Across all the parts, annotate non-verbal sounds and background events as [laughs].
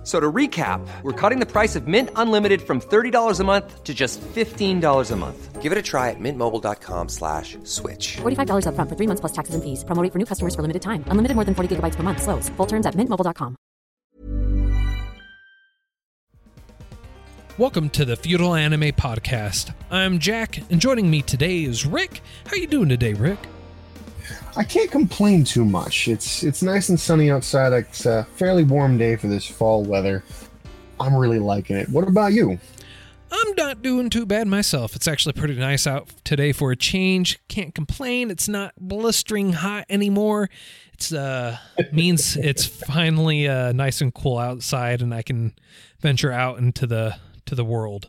F- So to recap, we're cutting the price of Mint Unlimited from $30 a month to just $15 a month. Give it a try at mintmobile.com slash switch. $45 upfront for three months plus taxes and fees. Promo rate for new customers for limited time. Unlimited more than 40 gigabytes per month. Slows. Full terms at mintmobile.com. Welcome to the Feudal Anime Podcast. I'm Jack, and joining me today is Rick. How you doing today, Rick? I can't complain too much. It's it's nice and sunny outside. It's a fairly warm day for this fall weather. I'm really liking it. What about you? I'm not doing too bad myself. It's actually pretty nice out today for a change. Can't complain. It's not blistering hot anymore. It's uh [laughs] means it's finally uh nice and cool outside and I can venture out into the to the world.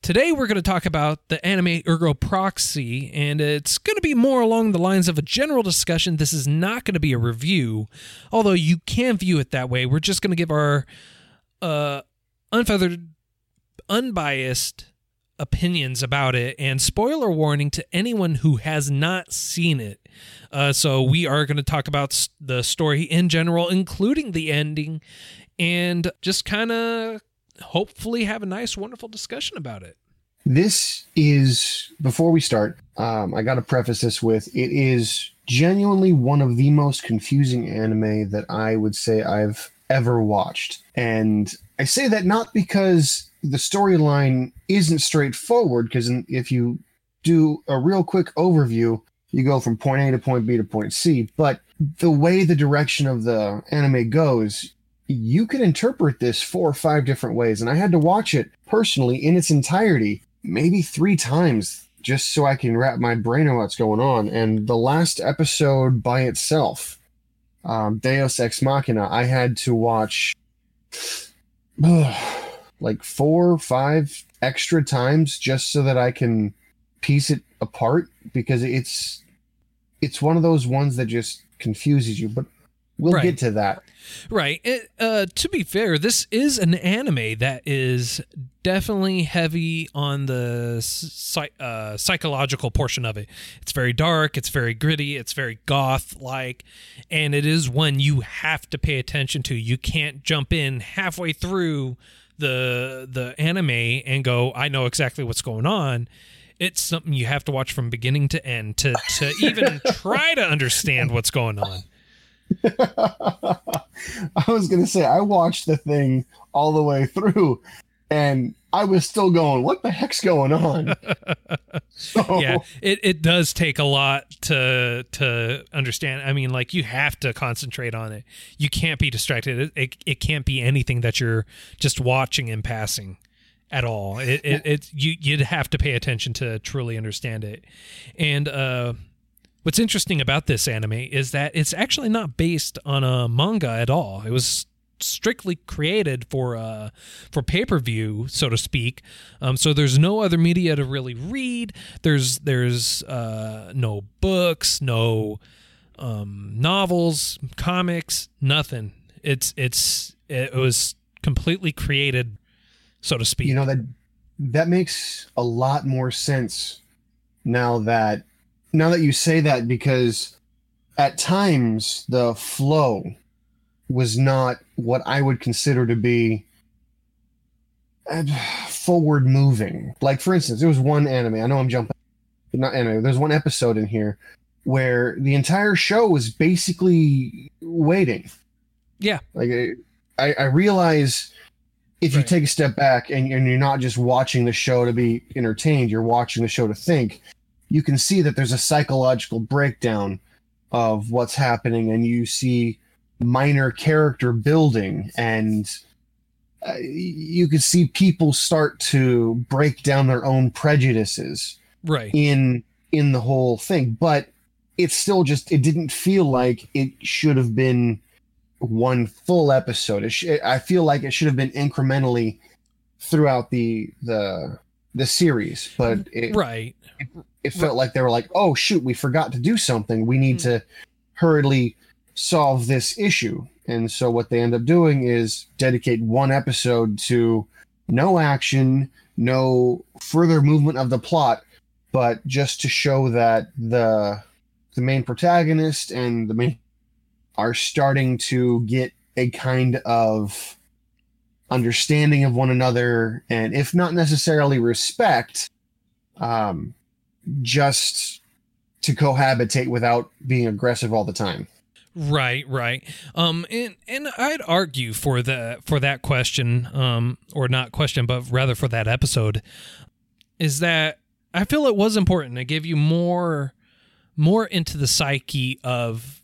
Today we're going to talk about the anime Ergo Proxy and it's going to be more along the lines of a general discussion. This is not going to be a review, although you can view it that way. We're just going to give our uh unfeathered unbiased opinions about it and spoiler warning to anyone who has not seen it. Uh, so we are going to talk about the story in general, including the ending, and just kind of hopefully have a nice, wonderful discussion about it. This is before we start. Um, I got to preface this with it is genuinely one of the most confusing anime that I would say I've ever watched, and I say that not because the storyline isn't straightforward. Because if you do a real quick overview, you go from point A to point B to point C, but the way the direction of the anime goes, you could interpret this four or five different ways. And I had to watch it personally in its entirety, maybe three times, just so I can wrap my brain on what's going on. And the last episode by itself, um, Deus Ex Machina, I had to watch [sighs] like four or five extra times just so that I can piece it apart because it's it's one of those ones that just confuses you but we'll Right. get to that Right. It, uh, to be fair, this is an anime that is definitely heavy on the psy- uh, psychological portion of it. It's very dark, it's very gritty, it's very goth like, and it is one you have to pay attention to. You can't jump in halfway through the the anime and go, I know exactly what's going on. It's something you have to watch from beginning to end to, to even [laughs] try to understand what's going on. [laughs] I was gonna say I watched the thing all the way through, and I was still going, "What the heck's going on?" [laughs] so, yeah it, it does take a lot to to understand. I mean like you have to concentrate on it. You can't be distracted. It, it, it can't be anything that you're just watching in passing at all. It, it, it you you'd have to pay attention to truly understand it. And uh what's interesting about this anime is that it's actually not based on a manga at all. It was strictly created for uh for pay-per-view so to speak. Um so there's no other media to really read. There's there's uh no books no um novels comics nothing. It's it's it was completely created so to speak. You know that that makes a lot more sense now that now that you say that because at times the flow was not what I would consider to be uh, forward moving. Like for instance, there was one anime. I know I'm jumping, but not anime. There's one episode in here where the entire show was basically waiting. Yeah. Like I, I realize if you take a step back and, and you're not just watching the show to be entertained, you're watching the show to think. You can see that there's a psychological breakdown of what's happening, and you see minor character building and uh, you can see people start to break down their own prejudices right. in in the whole thing but it's still just it didn't feel like it should have been one full episode. Sh- i feel like it should have been incrementally throughout the the the series but mm, it, right. it felt like they were like oh shoot we forgot to do something. We need mm. to hurriedly solve this issue. And so what they end up doing is dedicate one episode to no action, no further movement of the plot, but just to show that the the main protagonist and the main are starting to get a kind of understanding of one another and if not necessarily respect um just to cohabitate without being aggressive all the time Right, right. Um, and and I'd argue for the for that question, um, or not question, but rather for that episode, is that I feel it was important to give you more more into the psyche of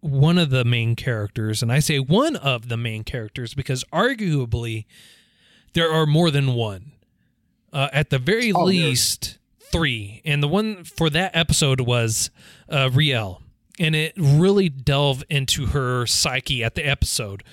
one of the main characters, and I say one of the main characters because arguably there are more than one. Uh, at the very Oh, least, three, and the one for that episode was uh, Riel, and it really delved into her psyche at the episode.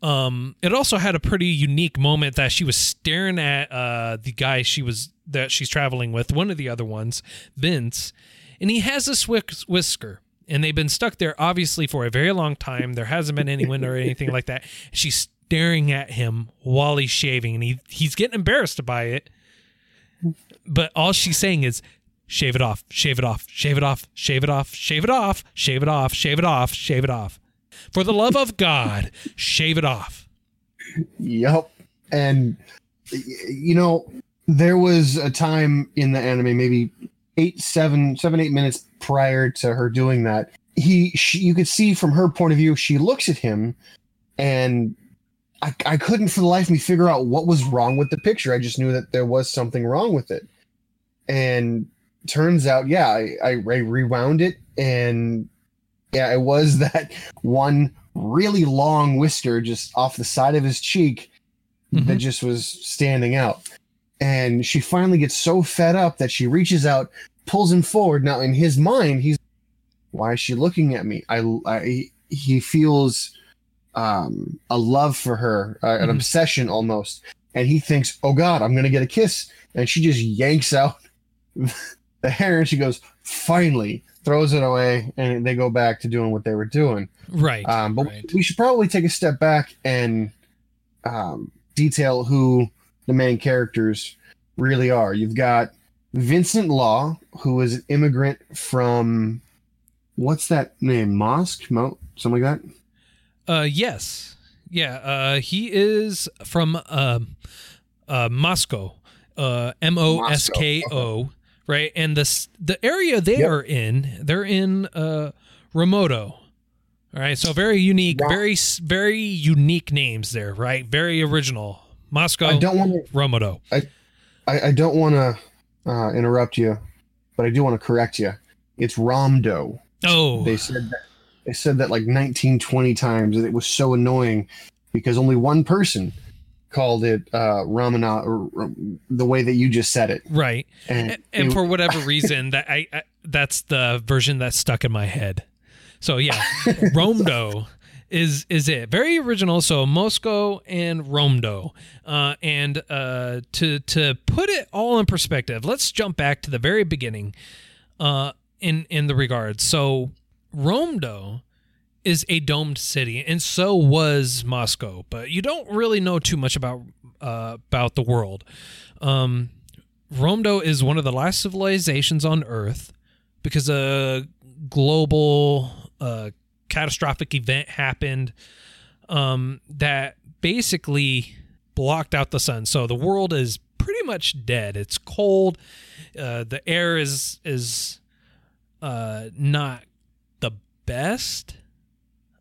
Um, it also had a pretty unique moment that she was staring at uh, the guy she was that she's traveling with, one of the other ones, Vince, and he has this whis- whisker, and they've been stuck there obviously for a very long time. There hasn't been any wind or anything like that. She's staring at him while he's shaving, and he he's getting embarrassed by it. But all she's saying is, "Shave it off, shave it off, shave it off, shave it off, shave it off, shave it off, shave it off, shave it off." For the love of God, shave it off. Yep, and you know there was a time in the anime, maybe eight, seven, seven, eight minutes prior to her doing that. He, she, you could see from her point of view, she looks at him, and I, I couldn't for the life of me figure out what was wrong with the picture. I just knew that there was something wrong with it, and turns out, yeah, I, I, I rewound it, and yeah, it was [laughs] that one really long whisker just off the side of his cheek that Mhm. just was standing out. And she finally gets so fed up that she reaches out, pulls him forward. Now, in his mind, he's, why is she looking at me? I, I he feels um, a love for her, uh, an Mhm. obsession almost. And he thinks, oh God, I'm going to get a kiss. And she just yanks out [laughs] the hair and she goes, finally, throws it away. And they go back to doing what they were doing. Right. Um, but right. we should probably take a step back and um, detail who the main characters really are. You've got Vincent Law, who is an immigrant from what's that name? Mosque? Mo- something like that? Uh, yes, yeah. Uh, he is from um, uh, Moscow. Uh, M O S K O. Right, and this the area they Yep. are in, they're in uh, Remoto. All right, so very unique, Wow. very very unique names there. Right, very original. Moscow, I don't want to. Remoto. I, I don't want to uh, interrupt you, but I do want to correct you. It's Romdo. Oh, They said that. They said that like 19, 20 times, and it was so annoying because only one person called it uh, Ramana, or, or the way that you just said it. right. And, and, and it- for whatever [laughs] reason that I, I that's the version that stuck in my head so yeah [laughs] romdo is is it. Very original. So moscow and romdo uh, and uh, to to put it all in perspective let's jump back to the very beginning uh, in in the regards. So romdo is a domed city and so was moscow. But you don't really know too much about uh, about the world. Um, Romdo is one of the last civilizations on Earth because a global uh, catastrophic event happened um, that basically blocked out the sun. So the world is pretty much dead. It's cold. Uh, the air is is uh, not the best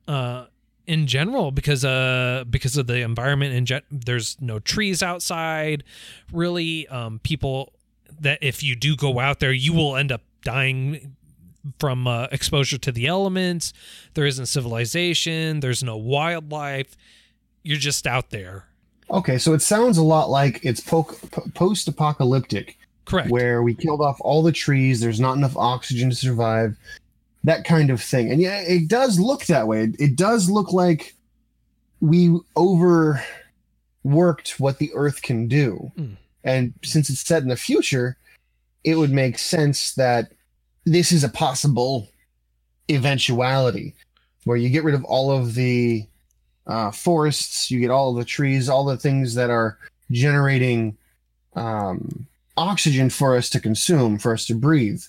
uh, in general because uh because of the environment in gen- there's no trees outside really um people that if you do go out there you will end up dying from uh, exposure to the elements there isn't civilization there's no wildlife you're just out there okay, so it sounds a lot like it's po- po- post-apocalyptic, correct where we killed off all the trees. There's not enough oxygen to survive, that kind of thing. And yeah, it does look that way. It, it does look like we overworked what the Earth can do. Mm. And since it's set in the future, it would make sense that this is a possible eventuality where you get rid of all of the uh, forests, you get all the trees, all the things that are generating um, oxygen for us to consume, for us to breathe.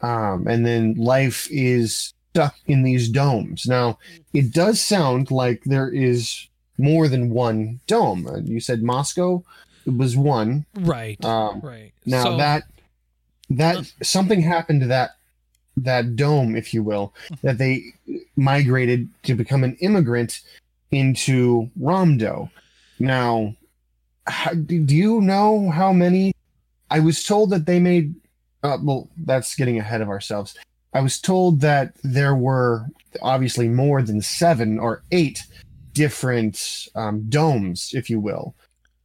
Um, and then life is stuck in these domes. Now, it does sound like there is more than one dome. Uh, You said Moscow was one. Right. Um, right. now So- that that something happened to that that dome, if you will, that they migrated to become an immigrant into Romdo. Now, how, do you know how many? I was told that they made. Uh, well, that's getting ahead of ourselves. I was told that there were obviously more than seven or eight different um, domes, if you will,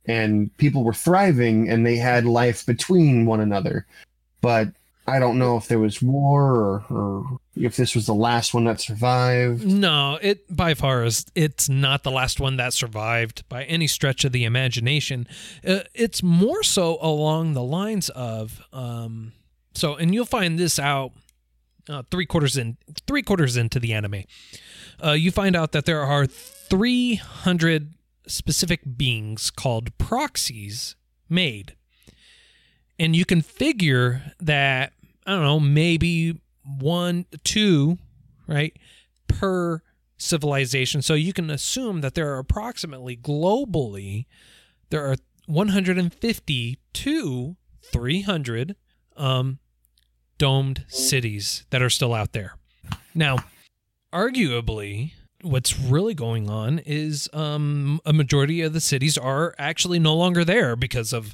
and people were thriving and they had life between one another. But I don't know if there was war or, or if this was the last one that survived. No, it by far is. It's not the last one that survived by any stretch of the imagination. Uh, it's more so along the lines of um, so, and you'll find this out uh, three quarters in three quarters into the anime. Uh, you find out that there are three hundred specific beings called proxies made, and you can figure that I don't know maybe one two right per civilization. So you can assume that there are approximately globally there are 150 to 300 um, domed cities that are still out there. Now, arguably, what's really going on is um, a majority of the cities are actually no longer there because of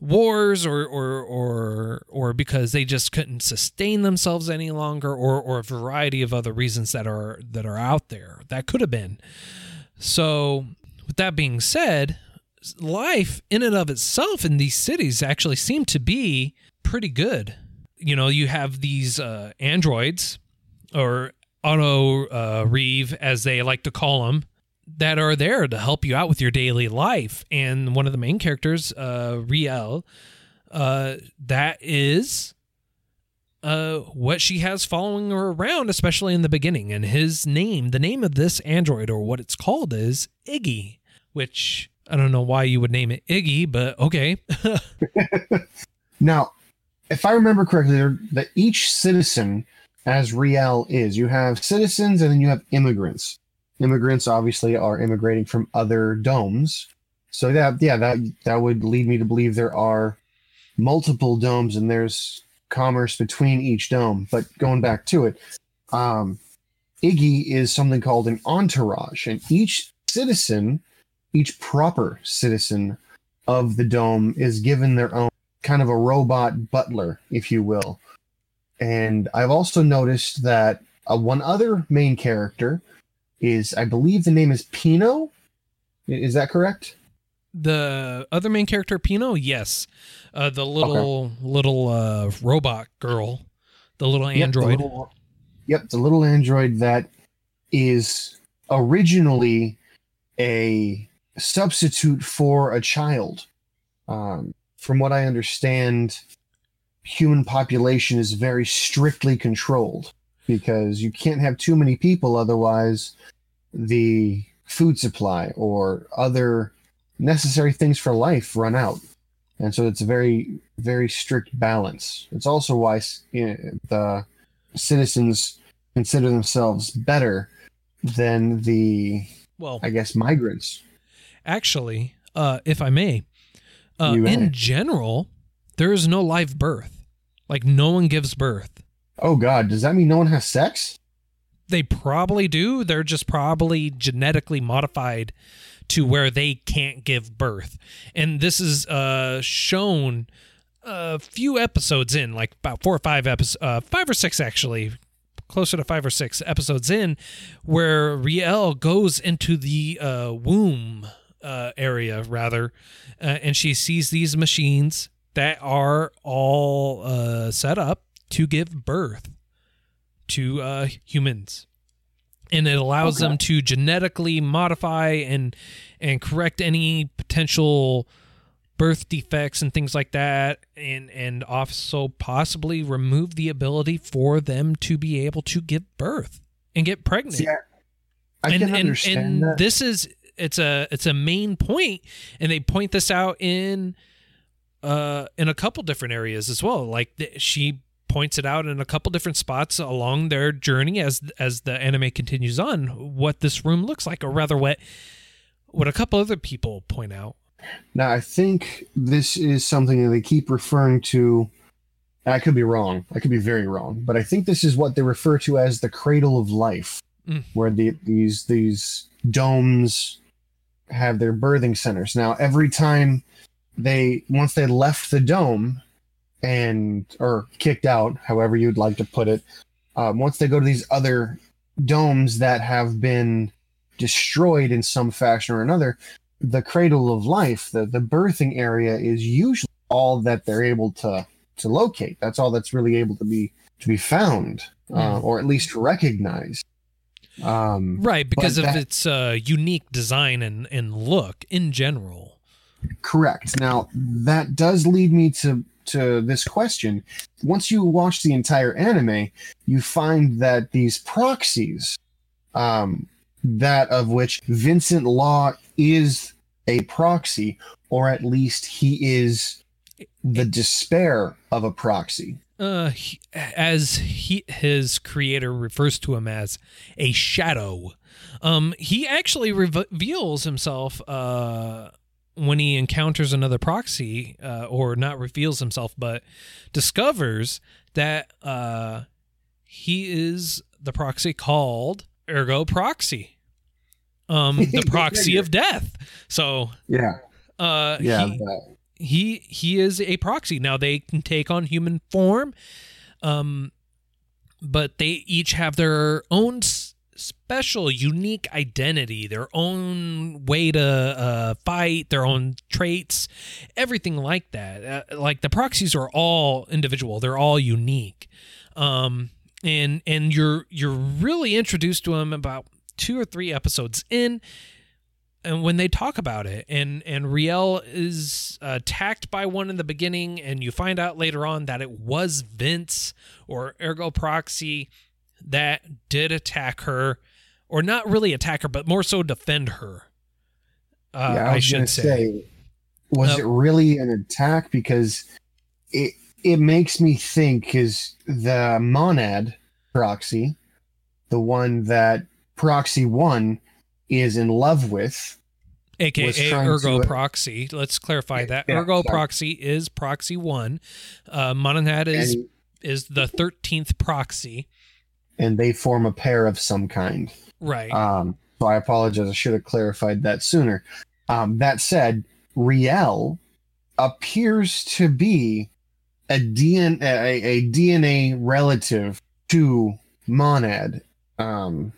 wars or or or or because they just couldn't sustain themselves any longer or or a variety of other reasons that are that are out there that could have been. So with that being said life in and of itself in these cities actually seem to be pretty good. You know you have these uh, androids or auto uh, reeve as they like to call them that are there to help you out with your daily life. And one of the main characters, uh, Riel, uh, that is uh, what she has following her around, especially in the beginning. And his name, the name of this android or what it's called is Iggy, which I don't know why you would name it Iggy, but okay. [laughs] Now, if I remember correctly, that each citizen, as Riel is, you have citizens and then you have immigrants. Immigrants obviously are immigrating from other domes. So that yeah, that that would lead me to believe there are multiple domes and there's commerce between each dome. But going back to it, um, Iggy is something called an entourage, and each citizen, each proper citizen of the dome is given their own kind of a robot butler, if you will. And I've also noticed that uh, one other main character is, I believe the name is Pino. Is that correct? the other main character, Pino, yes. Uh, the little little uh, robot girl, the little Yep, the android. little- Yep, the little android that is originally a substitute for a child. Um, from what I understand, human population is very strictly controlled because you can't have too many people, otherwise, the food supply or other necessary things for life run out. And so it's a very, very strict balance. It's also why you know, the citizens consider themselves better than the, well, I guess, migrants. actually, uh, if I may, uh, may. in general, there is no live birth. Like no one gives birth. Oh God, does that mean no one has sex? They probably do. They're just probably genetically modified to where they can't give birth. And this is uh, shown a few episodes in, like about four or five episodes, uh, five or six actually, closer to five or six episodes in, where Riel goes into the uh, womb uh, area rather, uh, and she sees these machines that are all uh, set up to give birth to uh, humans and it allows Okay. them to genetically modify and and correct any potential birth defects and things like that and and also possibly remove the ability for them to be able to give birth and get pregnant See, I, and can and, understand and that. this is it's a it's a main point and they point this out in uh in a couple different areas as well like th- she points it out in a couple different spots along their journey as as the anime continues on what this room looks like or rather what what a couple other people point out Now, I think this is something that they keep referring to. I could be wrong. I could be very wrong, but I think this is what they refer to as the cradle of life, Mm. where the, these these domes have their birthing centers. Now, every time they once they left the dome and or kicked out, however you'd like to put it, um, once they go to these other domes that have been destroyed in some fashion or another, the cradle of life, the the birthing area, is usually all that they're able to to locate. That's all that's really able to be to be found, uh, or at least recognized. Um, right because of that- its uh unique design and and look in general Correct. Now that does lead me to to this question. Once you watch the entire anime, you find that these proxies, um, that of which Vincent Law is a proxy, or at least he is the despair of a proxy. uh he, as he his creator refers to him as a shadow um he actually reveals himself uh when he encounters another proxy uh or not reveals himself but discovers that uh he is the proxy called ergo proxy um the [laughs] proxy of death so Yeah. uh Yeah. he- that- he he is a proxy now they can take on human form um but they each have their own s- special unique identity their own way to uh, fight their own traits everything like that. Uh, like the proxies are all individual. They're all unique. Um and and you're you're really introduced to them about two or three episodes in and when they talk about it and and Riel is attacked by one in the beginning and you find out later on that it was Vince or Ergo Proxy that did attack her or not really attack her but more so defend her uh, yeah, I, gonna should say, was Uh, it really an attack? Because it it makes me think is the monad proxy, the one that proxy one is in love with. aka Ergo to- Proxy let's clarify that Yeah, Ergo sorry. Proxy is Proxy 1 uh Monad is and, is the 13th proxy and they form a pair of some kind. right Um, so I apologize. I should have clarified that sooner. Um, that said, Riel appears to be a DNA, a, a DNA relative to Monad, um,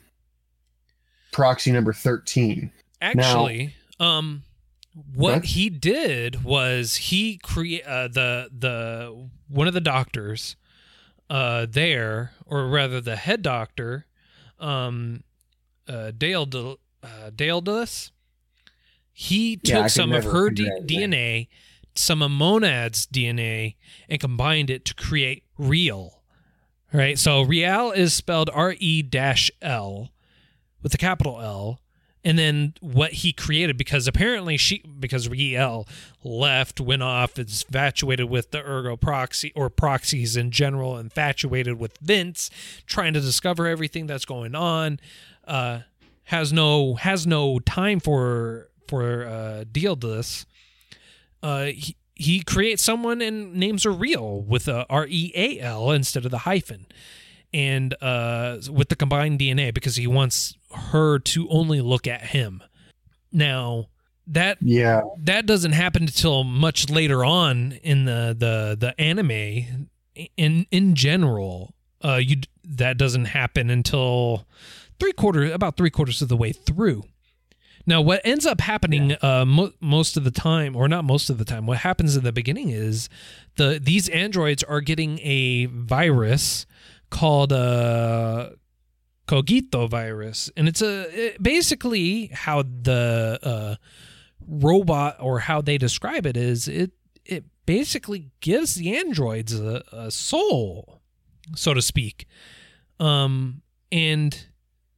proxy number 13. Actually, um, what What? he did was he create uh, the the one of the doctors uh, there, or rather the head doctor, um, uh, Dale De, uh, Daedalus, He took could some of her D- out his name. DNA, some of Monad's DNA, and combined it to create Real. Right. So Real is spelled re-l with a capital L. And then what he created, because apparently she, because Riel left, went off, is infatuated with the ergo proxy or proxies in general, infatuated with Vince, trying to discover everything that's going on, uh, has no has no time for for uh, Daedalus. Uh, he, he creates someone and names her Real with a R E A L instead of the hyphen and uh, with the combined DNA because he wants her to only look at him. Now that Yeah. that doesn't happen until much later on in the the the anime. In in general, uh, you that doesn't happen until three quarters about three quarters of the way through. Now, what ends up happening uh, mo- most of the time, or not most of the time, what happens in the beginning is the these androids are getting a virus called uh, Cogito virus, and it's a it- basically how the uh, robot or how they describe it is it it basically gives the androids a, a soul, so to speak, um, and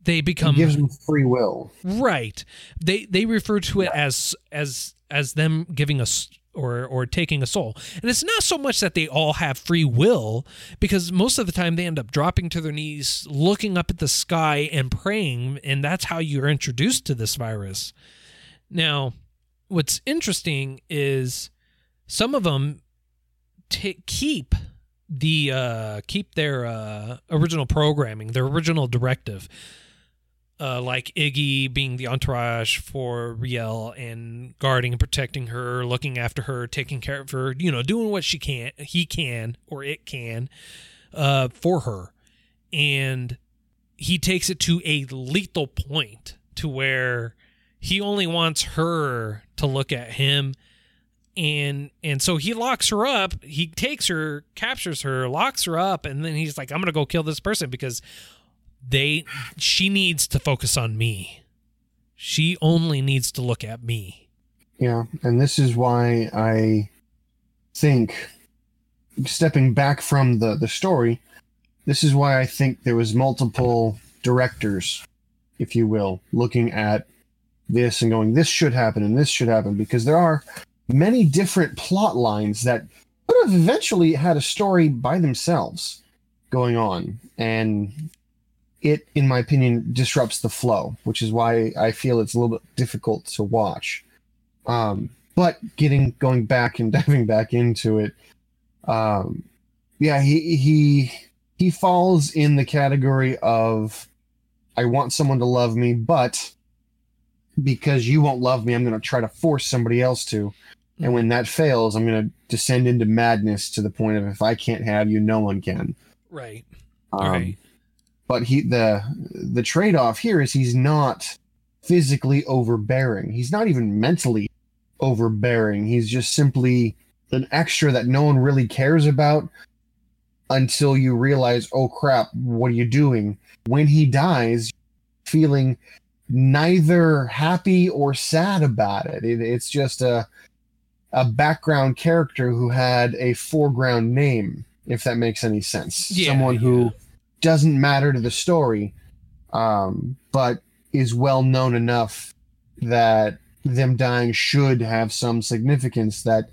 they It become gives them free will. right. They they refer to it as as as them giving us or or taking a soul. And it's not so much that they all have free will because most of the time they end up dropping to their knees, looking up at the sky and praying and that's how you're introduced to this virus. Now, what's interesting is some of them t- keep the uh keep their uh original programming, their original directive. Uh, like Iggy being the entourage for Riel and guarding and protecting her, looking after her, taking care of her, you know, doing what she can, he can or it can, uh, for her, and he takes it to a lethal point to where he only wants her to look at him. And and so he locks her up. He takes her captures her locks her up and then he's like i'm gonna go kill this person because they she needs to focus on me. She only needs to look at me. Yeah, and this is why I think stepping back from the the story, this is why I think there was multiple directors, if you will, looking at this and going, this should happen and this should happen because there are many different plot lines that could have eventually had a story by themselves going on, and it, in my opinion, disrupts the flow, which is why I feel it's a little bit difficult to watch. Um, but getting going back and [laughs] diving back into it, um, yeah, he he he falls in the category of I want someone to love me, but because you won't love me, I'm going to try to force somebody else to. And when that fails, I'm going to descend into madness to the point of if I can't have you, no one can. right Um, right but he the the trade-off here is he's not physically overbearing. He's not even mentally overbearing. He's just simply an extra that no one really cares about until you realize oh crap what are you doing? When he dies feeling neither happy or sad about it, it it's just a a background character who had a foreground name if that makes any sense. Yeah, someone who yeah. Doesn't matter to the story, um, but is well known enough that them dying should have some significance that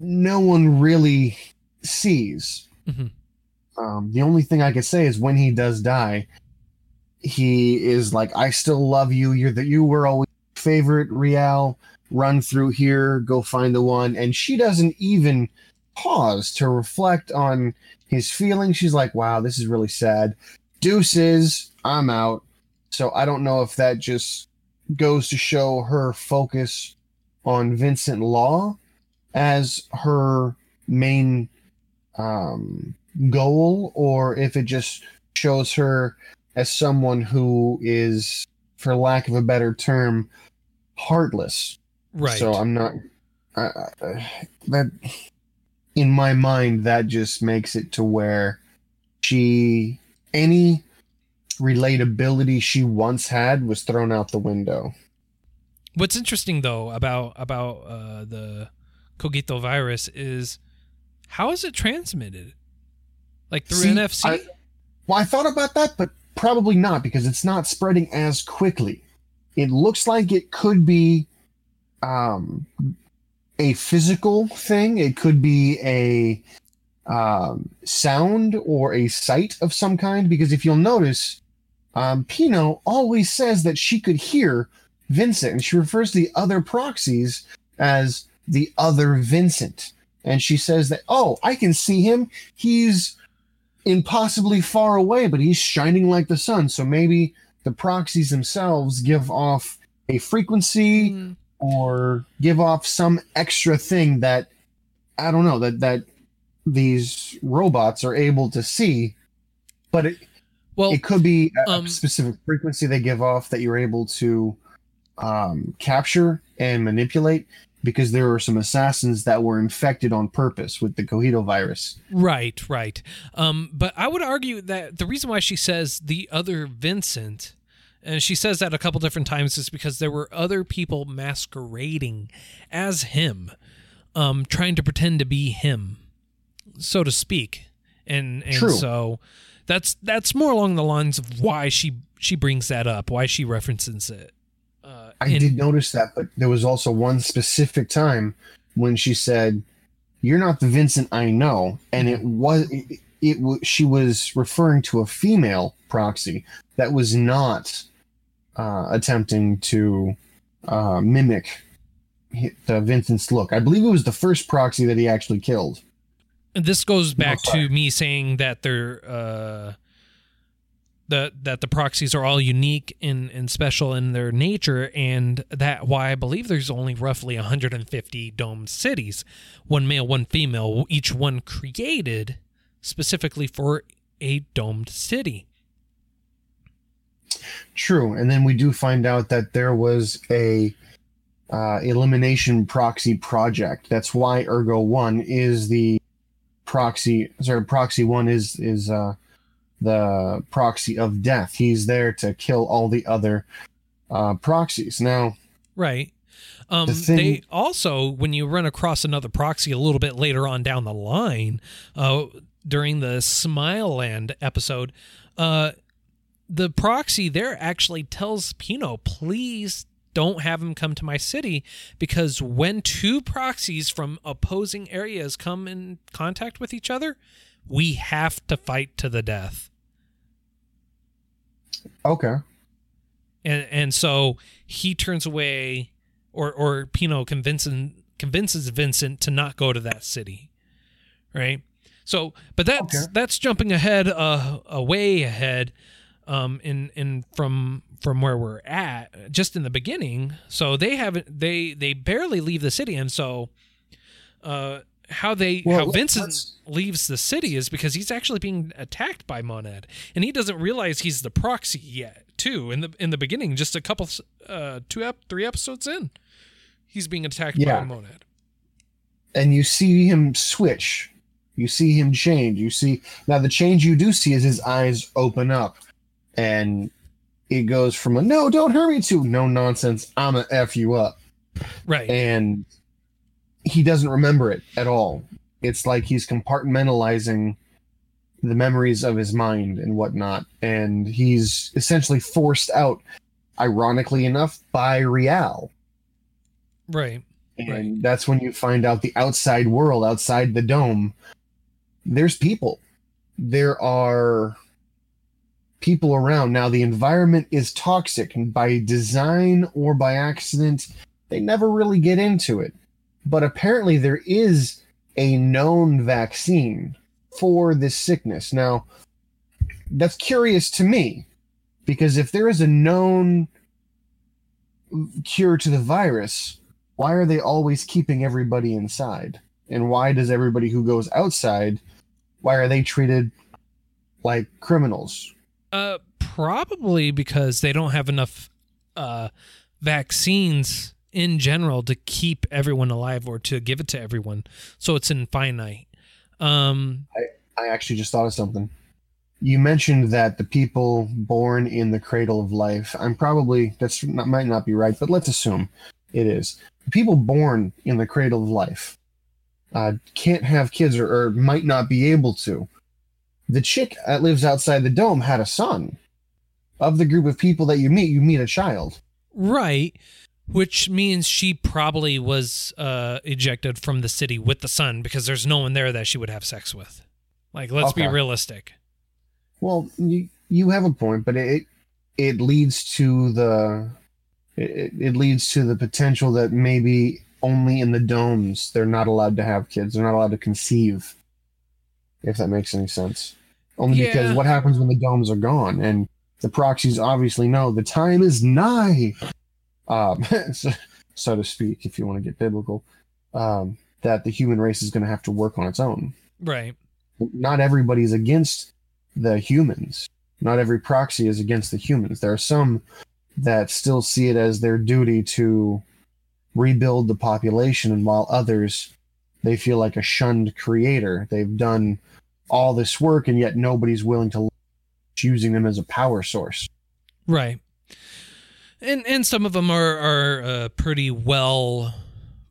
no one really sees. Mhm. Um, the only thing I could say is when he does die, he is like, "I still love you. You're that you were always favorite Rial. Run through here, go find the one." And she doesn't even pause to reflect on his feelings. She's like, wow, this is really sad. Deuces, I'm out. So I don't know if that just goes to show her focus on Vincent Law as her main um, goal, or if it just shows her as someone who is, for lack of a better term, heartless. right So I'm not. I, that in my mind, that just makes it to where she any relatability she once had was thrown out the window. What's interesting though about about uh, the cogito virus is how is it transmitted? Like through See, NFC? I- Well, I thought about that, but probably not because it's not spreading as quickly. It looks like it could be um, a physical thing. It could be a um, sound or a sight of some kind. Because if you'll notice, um, Pino always says that she could hear Vincent, and she refers to the other proxies as the other Vincent. And she says that, oh, I can see him. He's impossibly far away, but he's shining like the sun. So maybe the proxies themselves give off a frequency Mm, or give off some extra thing that I don't know that that these robots are able to see. But it, well, it could be a, um, specific frequency they give off that you're able to um, capture and manipulate because there were some assassins that were infected on purpose with the Cogito virus. Right, right. Um, but I would argue that the reason why she says the other Vincent, and she says that a couple different times, is because there were other people masquerading as him, um, trying to pretend to be him, so to speak. And and True. so That's that's more along the lines of why she she brings that up, why she references it. Uh, I in- did notice that, but there was also one specific time when she said, "You're not the Vincent I know," and it was it, it wa- she was referring to a female proxy that was not uh, attempting to uh, mimic the Vincent's look. I believe it was the first proxy that he actually killed. And this goes back to me saying that they're uh that that the proxies are all unique and, and special in their nature and that why I believe there's only roughly 150 domed cities, one male, one female, each one created specifically for a domed city. True, and then we do find out that there was a uh, elimination proxy project. That's why Ergo One is the proxy. Sorry, Proxy One is is uh, the proxy of death. He's there to kill all the other uh, proxies. Now, Right. Um, The thing- they also, when you run across another proxy a little bit later on down the line, uh, during the Smile Land episode, uh, the proxy there actually tells Pino, please don't have him come to my city because when two proxies from opposing areas come in contact with each other, we have to fight to the death. okay, and and so he turns away or or Pino convinces convinces Vincent to not go to that city right so but that's Okay. that's jumping ahead uh, uh way ahead um in in from from where we're at just in the beginning so they haven't they they barely leave the city and so uh how they Well, how Vincent leaves the city is because he's actually being attacked by Monad, and he doesn't realize he's the proxy yet. Too in the in the beginning, just a couple, uh, two ep- three episodes in, he's being attacked Yeah. by Monad. and you see him switch. You see him change. You see now the change you do see is his eyes open up, and it goes from a no, don't hurt me to no nonsense. I'm gonna f you up. Right. and he doesn't remember it at all. It's like he's compartmentalizing the memories of his mind and whatnot, and he's essentially forced out, ironically enough, by Real. right. And Right. that's when you find out the outside world, outside the dome. There's people. There are people around. Now, the environment is toxic, and by design or by accident, they never really get into it. But apparently, there is a known vaccine for this sickness. Now, that's curious to me because if there is a known cure to the virus, why are they always keeping everybody inside? And why does everybody who goes outside, why are they treated like criminals? Uh, probably because they don't have enough uh vaccines in general to keep everyone alive or to give it to everyone, so it's infinite. Um, I actually just thought of something. You mentioned that the people born in the cradle of life, I'm probably, that's not, might not be right, but let's assume it is. The people born in the cradle of life uh, can't have kids or, or might not be able to. The chick that lives outside the dome had a son. Of the group of people that you meet, you meet a child. Right. Which means she probably was uh, ejected from the city with the son because there's no one there that she would have sex with. Like, let's be realistic. Well, you you have a point, but it it leads to the it, it leads to the potential that maybe only in the domes they're not allowed to have kids. They're not allowed to conceive. If that makes any sense. Only because what happens when the domes are gone and the proxies obviously know the time is nigh, um, [laughs] so, so to speak, if you want to get biblical, um, that the human race is going to have to work on its own Right. not everybody's against the humans. Not every proxy is against the humans. There are some that still see it as their duty to rebuild the population, and while others they feel like a shunned creator. They've done all this work, and yet nobody's willing to using them as a power source. Right. And and some of them are are uh, pretty well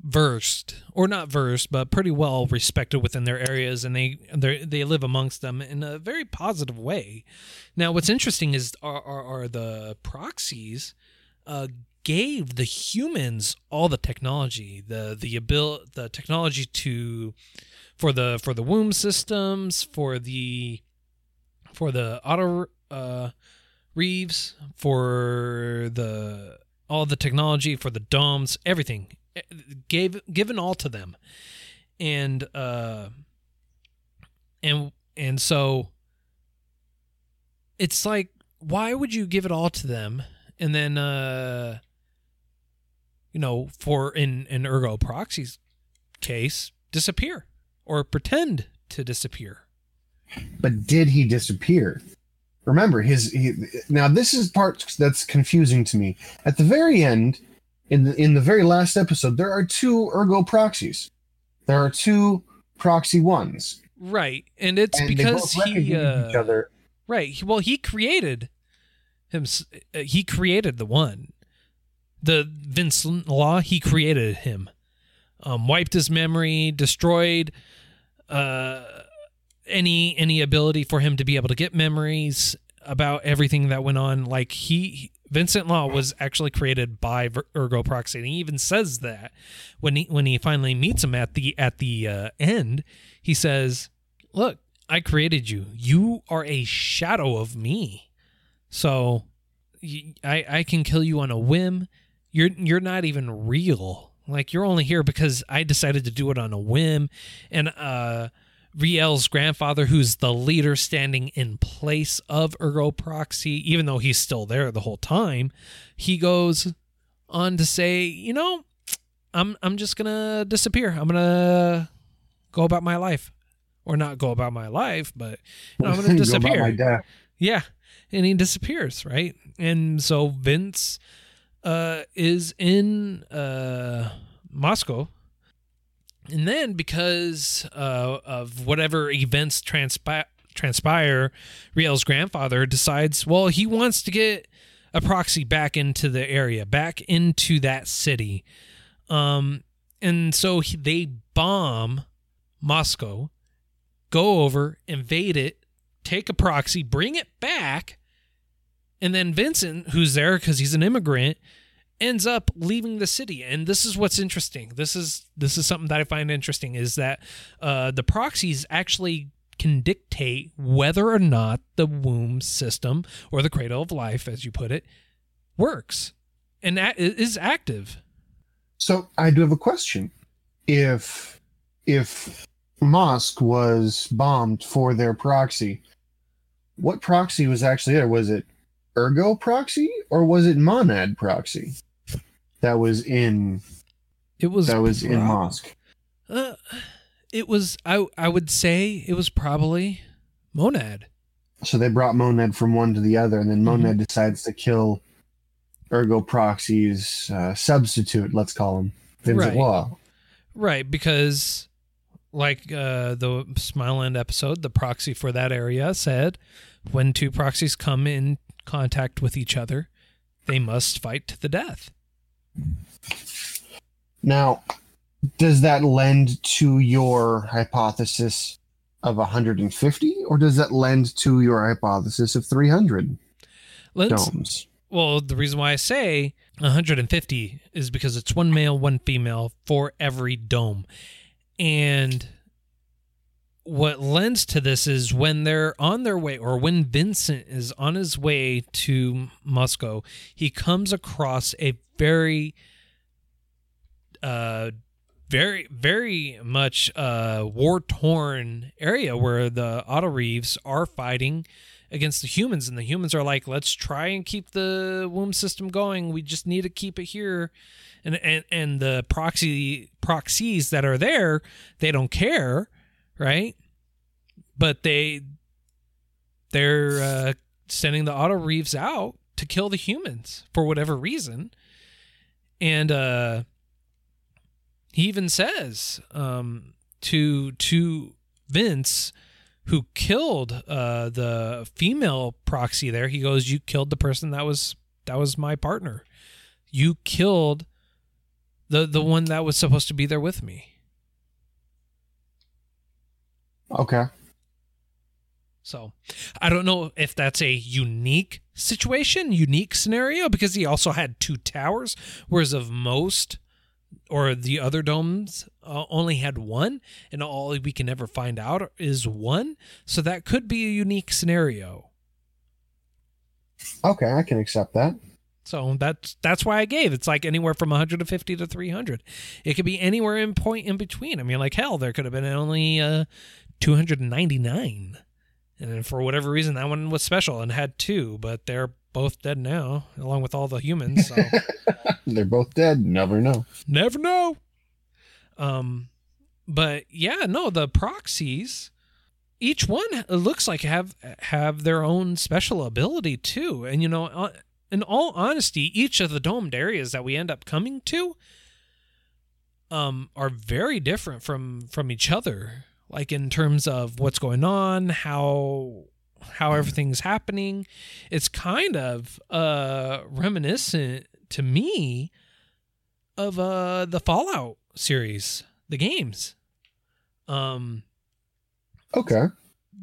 versed or not versed but pretty well respected within their areas and they they live amongst them in a very positive way now what's interesting is are are, are the proxies uh gave the humans all the technology the the abil the technology to for the for the womb systems for the for the auto uh reeves for the all the technology for the domes everything. Eh, gave given all to them. And uh and and so it's like why would you give it all to them and then uh you know for in in ergo proxy's case disappear or pretend to disappear But did he disappear? Remember his he, now this is part that's confusing to me. At the very end, in the in the very last episode, there are two ergo proxies. There are two proxy ones. right and it's and because he uh, each other. Right. Well, he created him. uh, He created the one, the Vincent Law. He created him. Um, wiped his memory, destroyed uh, any any ability for him to be able to get memories about everything that went on. Like he, Vincent Law was actually created by Ergo Proxy, and he even says that when he when he finally meets him at the at the uh, end, he says, "Look, I created you. You are a shadow of me. So I I can kill you on a whim. You're you're not even real. Like you're only here because I decided to do it on a whim. And uh Re-l's grandfather, who's the leader standing in place of Ergo Proxy, even though he's still there the whole time, he goes on to say, you know, I'm I'm just gonna disappear. I'm gonna go about my life or not go about my life, but you [laughs] know, I'm going to Go about disappear. death. Yeah, and he disappears, right? And so Vince uh, is in uh, Moscow, and then because uh, of whatever events transpi- transpire, Re-l's grandfather decides, well, he wants to get a proxy back into the area, back into that city, um, and so he, they bomb Moscow, go over, invade it, take a proxy, bring it back, and then Vincent, who's there because he's an immigrant, ends up leaving the city. And this is what's interesting. This is this is something that I find interesting is that uh, the proxies actually can dictate whether or not the womb system or the cradle of life, as you put it, works and is active. So I do have a question. If if Mosk was bombed for their proxy, what proxy was actually there? Was it Ergo proxy or was it Monad proxy? That was in It was that was in Mosk. Uh, it was I I would say it was probably Monad. So they brought Monad from one to the other, and then Monad decides to kill Ergo proxy's uh, substitute. Let's call him Vincent Right. Law. Right, because like uh, the Smileland episode, the proxy for that area said when two proxies come in contact with each other, they must fight to the death. Now, does that lend to your hypothesis of 150, or does that lend to your hypothesis of 300 Let's, domes? well, the reason why I say 150 is because it's one male, one female for every dome. And what lends to this is when they're on their way, or when Vincent is on his way to Moscow, he comes across a very, uh, very, very much uh, war torn area where the AutoReivs are fighting against the humans, and the humans are like, "Let's try and keep the womb system going. We just need to keep it here." And and and the proxy proxies that are there, they don't care, right? But they they're uh, sending the AutoReivs out to kill the humans for whatever reason, and uh, he even says um, to to Vince who killed uh, the female proxy there. He goes, "You killed the person that was that was my partner. You killed The the one that was supposed to be there with me. Okay. So I don't know if that's a unique situation, unique scenario, because he also had two towers, whereas of most or the other domes uh, only had one, and all we can ever find out is one. So that could be a unique scenario. Okay, I can accept that. So that's that's why I gave. It's like anywhere from 150 to 300. It could be anywhere in point in between. I mean, like hell, there could have been only uh, 299. And for whatever reason, that one was special and had two, but they're both dead now, along with all the humans. So [laughs] They're both dead. Never know. never know. Um, but yeah, no, the proxies, each one looks like have have their own special ability too. And you know, uh, in all honesty, each of the domed areas that we end up coming to, um, are very different from from each other. Like in terms of what's going on, how how everything's happening. It's kind of uh reminiscent to me of uh the Fallout series, the games. Um Okay.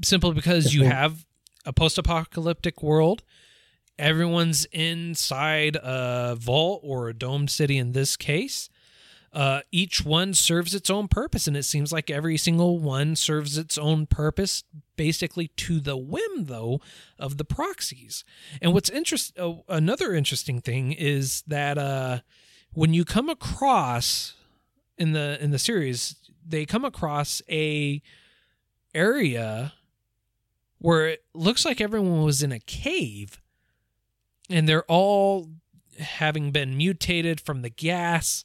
simply because you have a post-apocalyptic world. Everyone's inside a vault or a domed city in this case. Uh, each one serves its own purpose, and it seems like every single one serves its own purpose, basically to the whim, though, of the proxies. And what's interest, uh, another interesting thing is that uh, when you come across in the in the series, they come across a area where it looks like everyone was in a cave and they're all having been mutated from the gas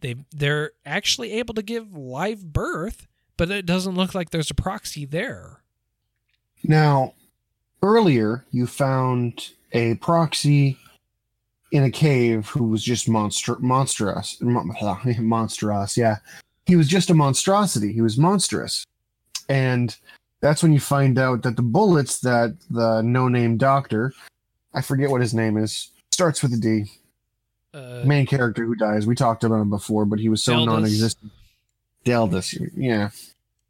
they they're actually able to give live birth but it doesn't look like there's a proxy there. Now, earlier you found a proxy in a cave who was just monster monstrous [laughs] monstrous yeah. He was just a monstrosity. He was monstrous. And that's when you find out that the bullets that the no-name doctor i forget what his name is starts with a d uh, main character who dies. We talked about him before but he was so non-existent. Daedalus, yeah.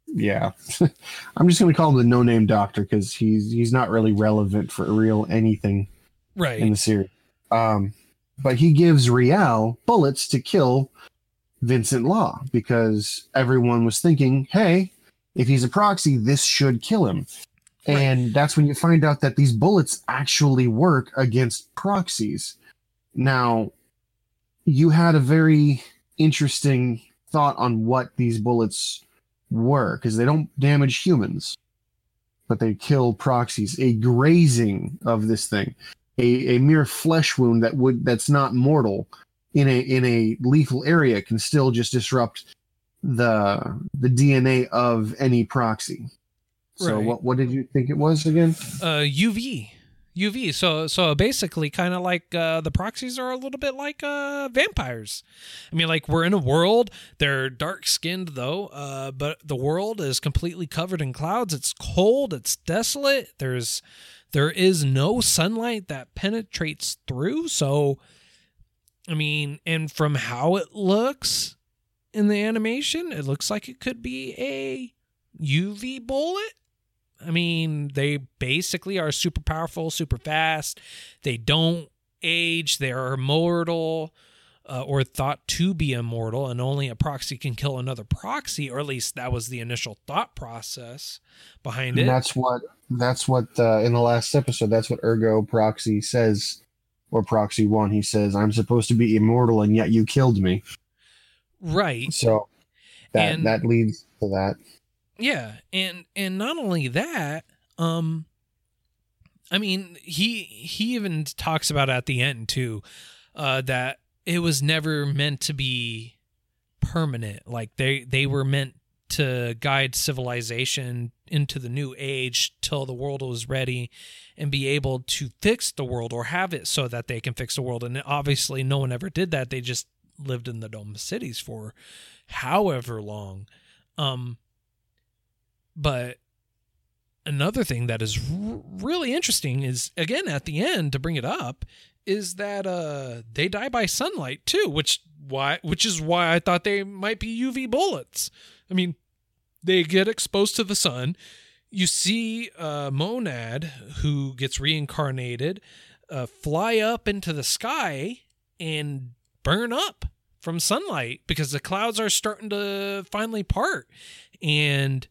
Yeah. [laughs] I'm just going to call him the no-name doctor because he's he's not really relevant for real anything right. in the series. Um, but he gives Re-l bullets to kill Vincent Law because everyone was thinking, hey, if he's a proxy, this should kill him. And that's when you find out that these bullets actually work against proxies. Now, you had a very interesting thought on what these bullets were because they don't damage humans, but they kill proxies. A grazing of this thing a, a mere flesh wound that would that's not mortal in a in a lethal area can still just disrupt the the DNA of any proxy. So Right. what what did you think it was again? uh uv uv so so basically kind of like uh the proxies are a little bit like uh vampires. I mean like we're in a world they're dark skinned though uh but the world is completely covered in clouds. It's cold it's desolate there's there is no sunlight that penetrates through. So i mean and from how it looks in the animation it looks like it could be a uv bullet I mean, they basically are super powerful, super fast. They don't age. They are immortal uh, or thought to be immortal, and only a proxy can kill another proxy, or at least that was the initial thought process behind it. And that's what that's what uh, in the last episode that's what Ergo Proxy says or Proxy 1 he says I'm supposed to be immortal and yet you killed me. right. So that And- that leads to that. Yeah, and and not only that, um I mean, he he even talks about at the end too uh that it was never meant to be permanent. Like they they were meant to guide civilization into the new age till the world was ready and be able to fix the world or have it so that they can fix the world. And obviously no one ever did that. They just lived in the dome cities for however long. Um but another thing that is r- really interesting is again at the end to bring it up is that uh they die by sunlight too, which why which is why I thought they might be UV bullets. I mean, they get exposed to the sun. You see uh Monad who gets reincarnated uh fly up into the sky and burn up from sunlight because the clouds are starting to finally part and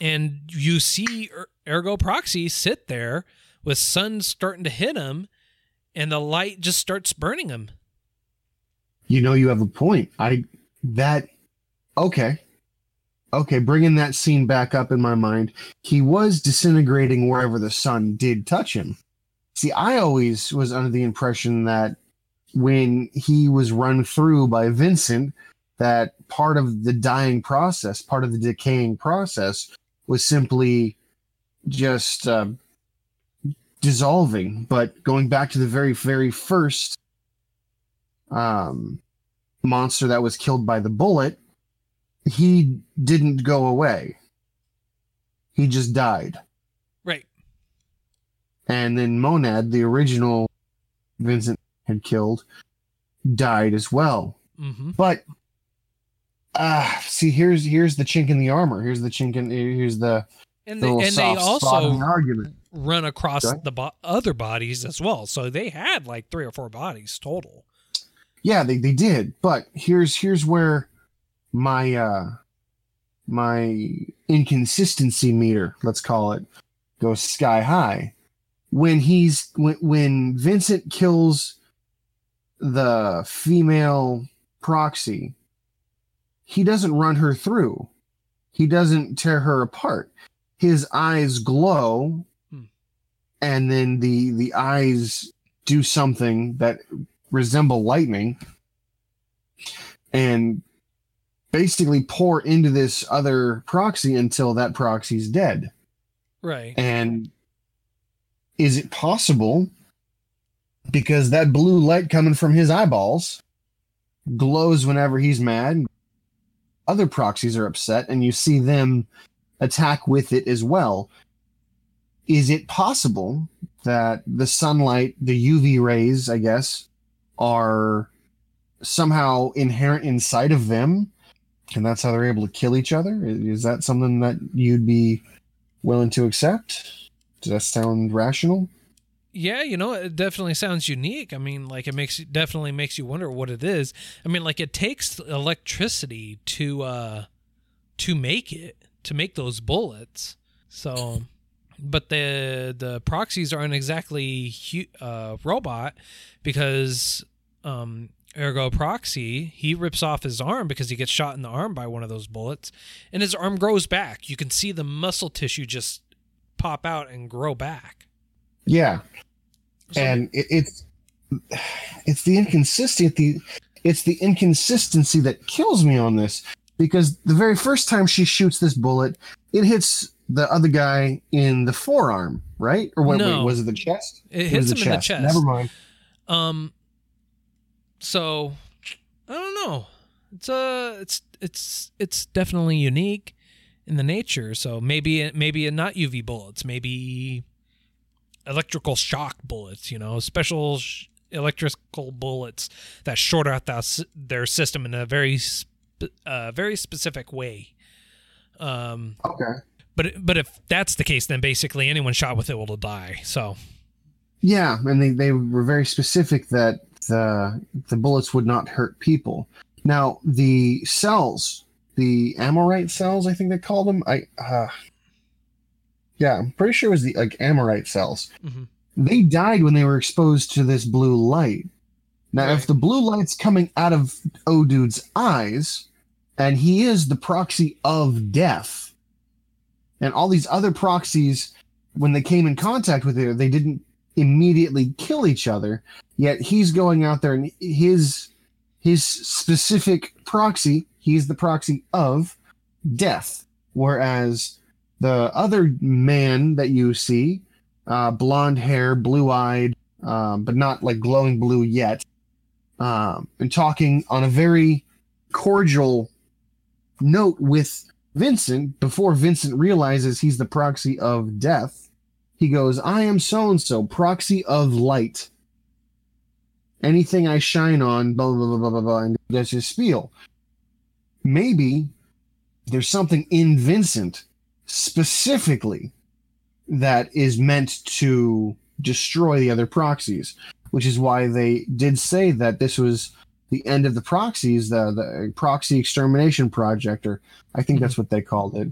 and you see Er- ergo proxy sit there with sun starting to hit him and the light just starts burning him You know, you have a point. I that okay, okay. Bringing that scene back up in my mind, he was disintegrating wherever the sun did touch him. See, I always was under the impression that when he was run through by Vincent, that part of the dying process, part of the decaying process, was simply just uh, dissolving. But going back to the very, very first um, monster that was killed by the bullet, he didn't go away. He just died. right And then Monad, the original Vincent had killed, died as well. mm-hmm. But ah, see, here's here's the chink in the armor. Here's the chink in here's the, and the they, little and they soft spot in also the argument. run across Okay. the bo- other bodies as well so they had like three or four bodies total Yeah, they, they did. But here's here's where my uh my inconsistency meter, let's call it, goes sky high. When he's when when Vincent kills the female proxy, he doesn't run her through. He doesn't tear her apart. His eyes glow Hmm. and then the the eyes do something that resemble lightning and basically pour into this other proxy until that proxy's dead. right And is it possible because that blue light coming from his eyeballs glows whenever he's mad? Other proxies are upset, and you see them attack with it as well. Is it possible that the sunlight, the UV rays, I guess, are somehow inherent inside of them? And that's how they're able to kill each other? Is that something that you'd be willing to accept? Does that sound rational? Yeah, you know, it definitely sounds unique. I mean, like it makes definitely makes you wonder what it is. I mean, like it takes electricity to uh to make it, to make those bullets. So, but the the proxies aren't exactly hu- uh robot because um ergo proxy he rips off his arm because he gets shot in the arm by one of those bullets and his arm grows back you can see the muscle tissue just pop out and grow back Yeah. So- and it, it's it's the inconsistency it's the inconsistency that kills me on this because the very first time she shoots this bullet it hits the other guy in the forearm right or what No. wait, was it the chest It was hits him in the chest. never mind Um. So, I don't know. It's uh, it's it's it's definitely unique in the nature. So maybe maybe not UV bullets. Maybe electrical shock bullets. You know, special sh- electrical bullets that short out the, their system in a very sp- uh, very specific way. Um. okay But but if that's the case, then basically anyone shot with it will die. So yeah and they, they were very specific that the the bullets would not hurt people now the cells the Amrita cells i think they called them i uh yeah i'm pretty sure it was the like Amrita cells. Mhm. they died when they were exposed to this blue light. Now if the blue light's coming out of Odude's eyes and he is the proxy of death and all these other proxies when they came in contact with it they didn't immediately kill each other yet he's going out there and his his specific proxy he's the proxy of death. Whereas the other man that you see uh blonde hair blue eyed um, but not like glowing blue yet um and talking on a very cordial note with Vincent, before Vincent realizes he's the proxy of death, he goes, I am so and so, proxy of light. Anything I shine on, blah, blah, blah, blah, blah, blah, and that's his spiel. Maybe there's something in Vincent specifically that is meant to destroy the other proxies, which is why they did say that this was the end of the proxies, the, the proxy extermination project, or I think that's what they called it,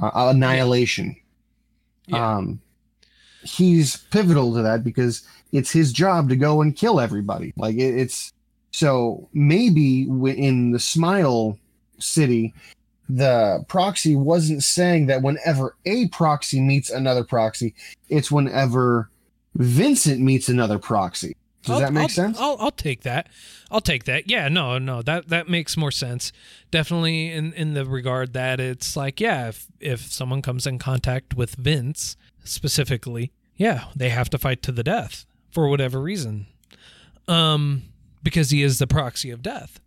uh, annihilation. Yeah. Um, he's pivotal to that because it's his job to go and kill everybody. Like it, it's so maybe in the Smile City, the proxy wasn't saying that whenever a proxy meets another proxy, it's whenever Vincent meets another proxy. Does I'll- that make I'll- sense? I'll, I'll take that. I'll take that. Yeah, no, no, that that makes more sense. Definitely in in the regard that it's like, yeah, if if someone comes in contact with Vince specifically, yeah, they have to fight to the death for whatever reason. Um because he is the proxy of death.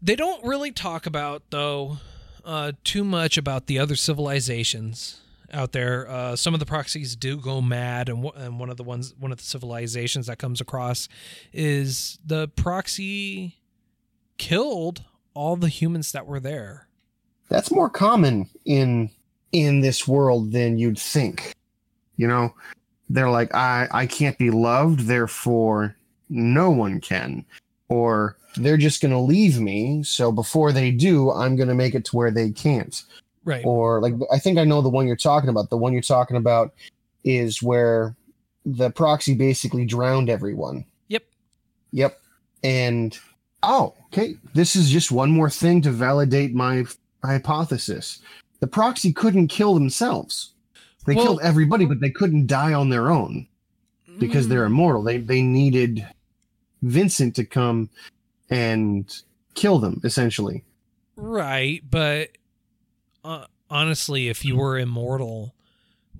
They don't really talk about though uh too much about the other civilizations out there. Uh, some of the proxies do go mad, and, w- and one of the ones, one of the civilizations that comes across, is the proxy killed all the humans that were there. That's more common in in this world than you'd think. You know, they're like, I I can't be loved, therefore no one can. Or they're just gonna leave me, so before they do, I'm gonna make it to where they can't. Right. or like I think I know the one you're talking about. The one you're talking about is where the proxy basically drowned everyone. Yep. Yep. And oh, okay. This is just one more thing to validate my hypothesis. The proxy couldn't kill themselves. They Well- killed everybody, but they couldn't die on their own because mm. they're immortal. They they needed Vincent to come and kill them, essentially. Right, but uh, honestly, if you were immortal,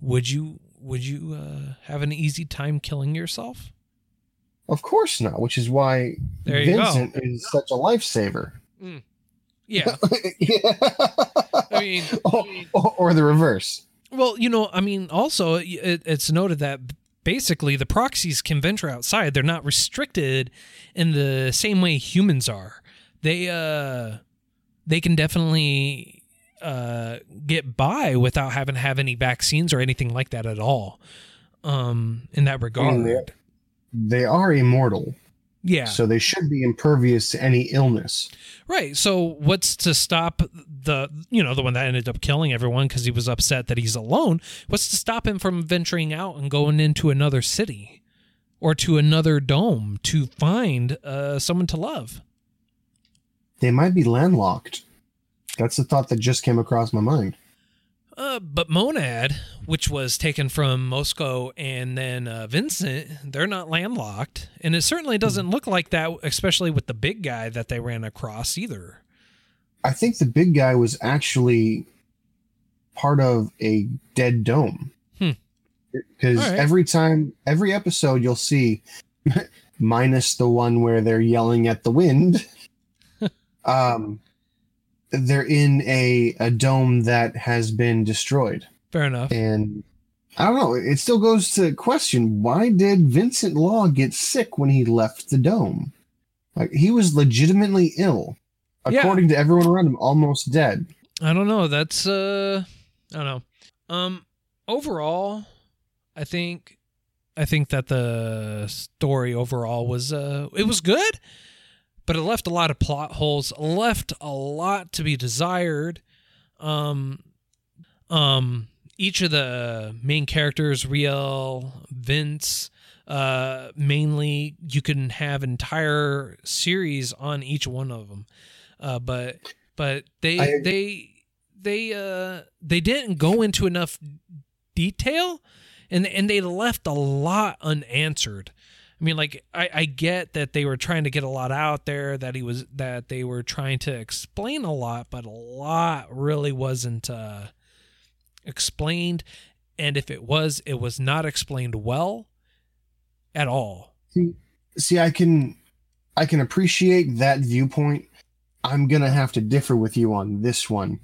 would you would you uh, have an easy time killing yourself? Of course not, which is why you go. Vincent is such a lifesaver. Yeah, [laughs] yeah. I mean, or, or- or the reverse. Well, you know, I mean, also it, it's noted that basically the proxies can venture outside. They're not restricted in the same way humans are. They uh they can definitely uh get by without having to have any vaccines or anything like that at all. Um in that regard. mean, they- They are immortal, yeah. so they should be impervious to any illness. Right. So what's to stop the you know the one that ended up killing everyone because he was upset that he's alone? What's to stop him from venturing out and going into another city or to another dome to find uh, someone to love? They might be landlocked. That's the thought that just came across my mind. Uh, but Monad, which was taken from Moscow and then uh, Vincent, they're not landlocked, and it certainly doesn't look like that, especially with the big guy that they ran across either. I think the big guy was actually part of a dead dome. Hmm. Because every time, every episode, you'll see, [laughs] minus the one where they're yelling at the wind, [laughs] um, they're in a, a dome that has been destroyed. Fair enough. And I don't know, it still goes to question why did Vincent Law get sick when he left the dome? Like, he was legitimately ill. Yeah. According to everyone around him, almost dead. I don't know. That's uh I don't know. Um overall, I think I think that the story overall was uh it was good, but it left a lot of plot holes, left a lot to be desired. Um um each of the main characters, Re-l, Vince, uh mainly you can have entire series on each one of them. Uh but but they I- they they uh they didn't go into enough detail and and they left a lot unanswered i mean like I, I get that they were trying to get a lot out there that he was that they were trying to explain a lot but a lot really wasn't uh explained and if it was it was not explained well at all See, see, I can, I can appreciate that viewpoint. I'm gonna have to differ with you on this one.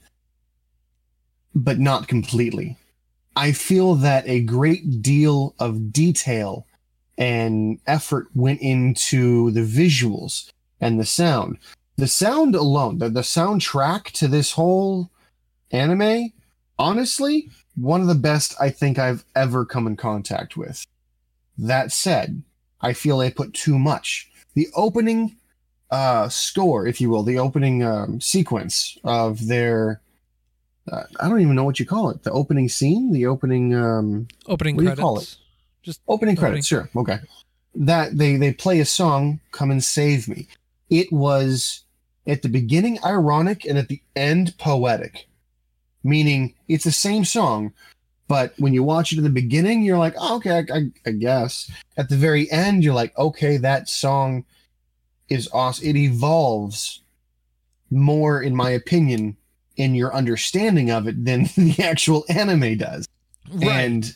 but not completely. I feel that a great deal of detail and effort went into the visuals and the sound. The sound alone, the, the soundtrack to this whole anime, honestly, one of the best I think I've ever come in contact with. That said, I feel they put too much. The opening uh, score, if you will, the opening um, sequence of their uh, I don't even know what you call it. The opening scene, the opening um, Opening What do you credits. call it? Just opening Opening. credits. Sure, okay. That they they play a song, "Come and Save Me." It was at the beginning ironic and at the end poetic, meaning it's the same song, but when you watch it at the beginning, you're like, oh, okay, I, I, I guess. At the very end, you're like, okay, that song is awesome. It evolves more, in my opinion, in your understanding of it than [laughs] the actual anime does. right. And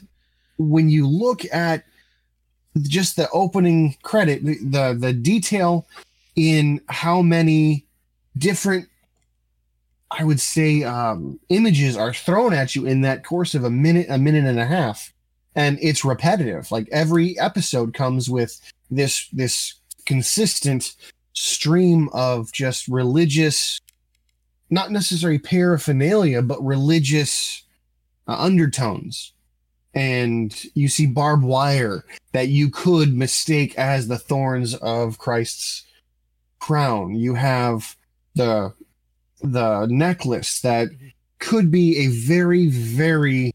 when you look at just the opening credit, the, the the detail in how many different I would say um, images are thrown at you in that course of a minute, a minute and a half, and it's repetitive. Like every episode comes with this this consistent stream of just religious, not necessarily paraphernalia, but religious uh, undertones. And you see barbed wire that you could mistake as the thorns of Christ's crown. You have the the necklace that could be a very very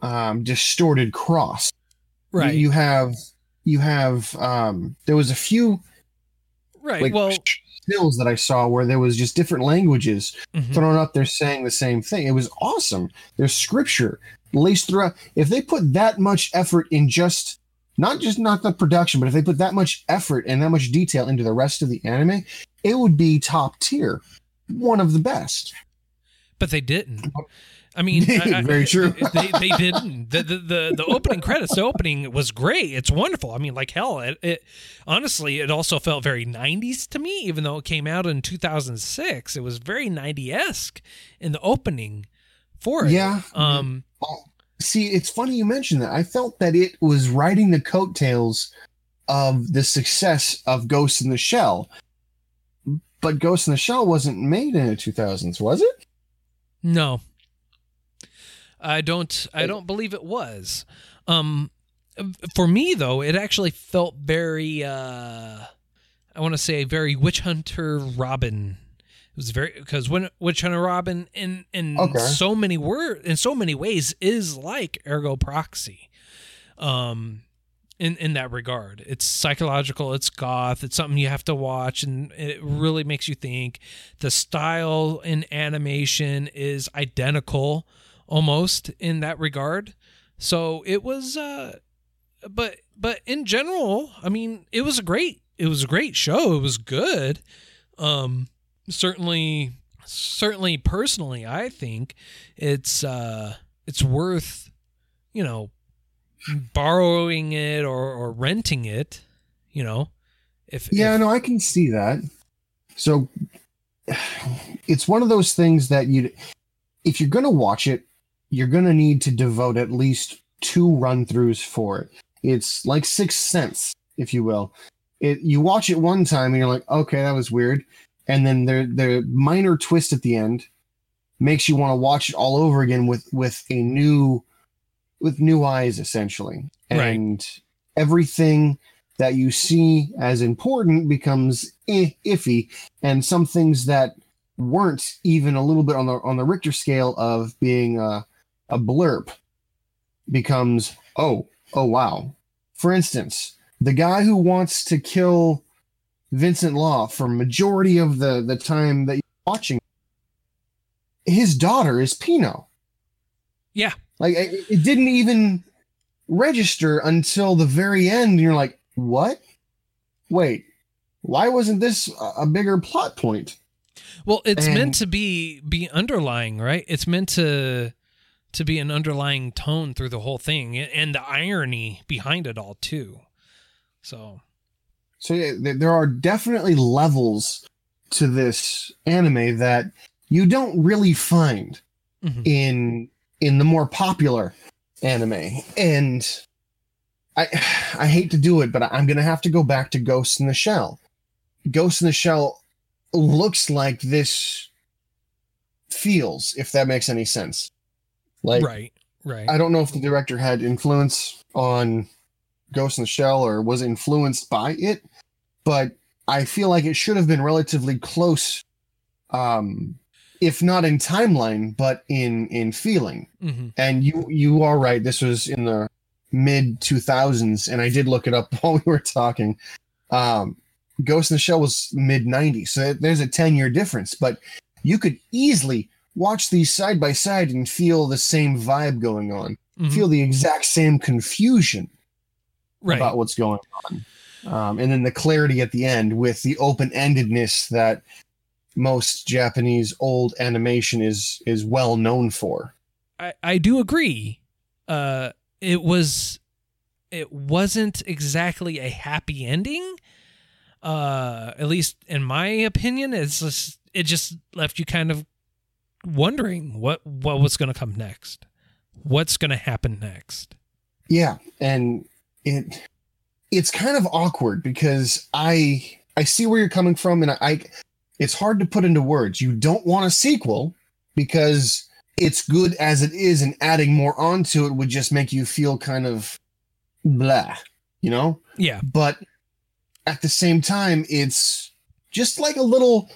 um, distorted cross. Right. You, have you have um, there was a few right. like well, stills that I saw where there was just different languages mhm. thrown up there saying the same thing. It was awesome. There's scripture laced throughout. If they put that much effort in just not just not the production, but if they put that much effort and that much detail into the rest of the anime, it would be top tier, one of the best. but they didn't. I mean, [laughs] I- I- Very true. [laughs] they, they didn't. The, the the the opening credits, the opening was great. It's wonderful. I mean, like hell. It, it honestly, it also felt very '90s to me, even though it came out in 2006. It was very 90 esque in the opening for it. Yeah. Um. See, it's funny you mentioned that. I felt that it was riding the coattails of the success of Ghost in the Shell. But Ghost in the Shell wasn't made in the 2000s, was it? No. I don't I don't believe it was. Um for me though, it actually felt very uh I want to say very Witch Hunter Robin. It was very because when Witch Hunter Robin in in Okay. so many word in so many ways is like Ergo Proxy. Um in in that regard. It's psychological, it's goth, it's something you have to watch and it really makes you think. The style in animation is identical almost in that regard. So it was uh but but in general, I mean, it was a great it was a great show. It was good. Um certainly certainly personally, I think it's uh it's worth you know borrowing it or, or renting it, you know. If Yeah, if- no, I can see that. So it's one of those things that you if you're going to watch it, you're going to need to devote at least two run-throughs for it. It's like Sixth Sense, if you will. It you watch it one time and you're like, "Okay, that was weird." And then the the minor twist at the end makes you want to watch it all over again with with a new with new eyes essentially. Right. And everything that you see as important becomes iffy, and some things that weren't even a little bit on the on the Richter scale of being a, a blurb becomes oh oh wow. For instance, the guy who wants to kill Vincent Law for majority of the the time that you're watching, his daughter is Pino. yeah. Like it, it didn't even register until the very end. And you're like, what? Wait, why wasn't this a- bigger plot point? Well, it's And- meant to be be underlying, right? It's meant to to be an underlying tone through the whole thing and the irony behind it all too. So, So yeah, there- there are definitely levels to this anime that you don't really find mm-hmm. in in the more popular anime and i [sighs] i hate to do it but i'm gonna have to go back to ghost in the shell ghost in the shell looks like this feels if that makes any sense like right. Right. I don't know if the director had influence on Ghost in the Shell or was influenced by it, but I feel like it should have been relatively close, um, if not in timeline, but in in feeling. hmm And you you are right. This was in the mid two thousands, and I did look it up [laughs] while we were talking. Um, Ghost in the Shell was mid nineties, so there's a ten year difference. But you could easily watch these side by side and feel the same vibe going on, Mhm. feel the exact same confusion right. about what's going on. Um, and then the clarity at the end with the open endedness that most Japanese old animation is is well known for. I, I do agree. Uh, it was, it wasn't exactly a happy ending. Uh, at least in my opinion, it's just it just left you kind of wondering what what was going to come next, what's going to happen next. Yeah, and it it's kind of awkward because I I see where you're coming from, and I, I it's hard to put into words. You don't want a sequel because it's good as it is, and adding more onto it would just make you feel kind of blah, you know. Yeah, But at the same time, it's just like a little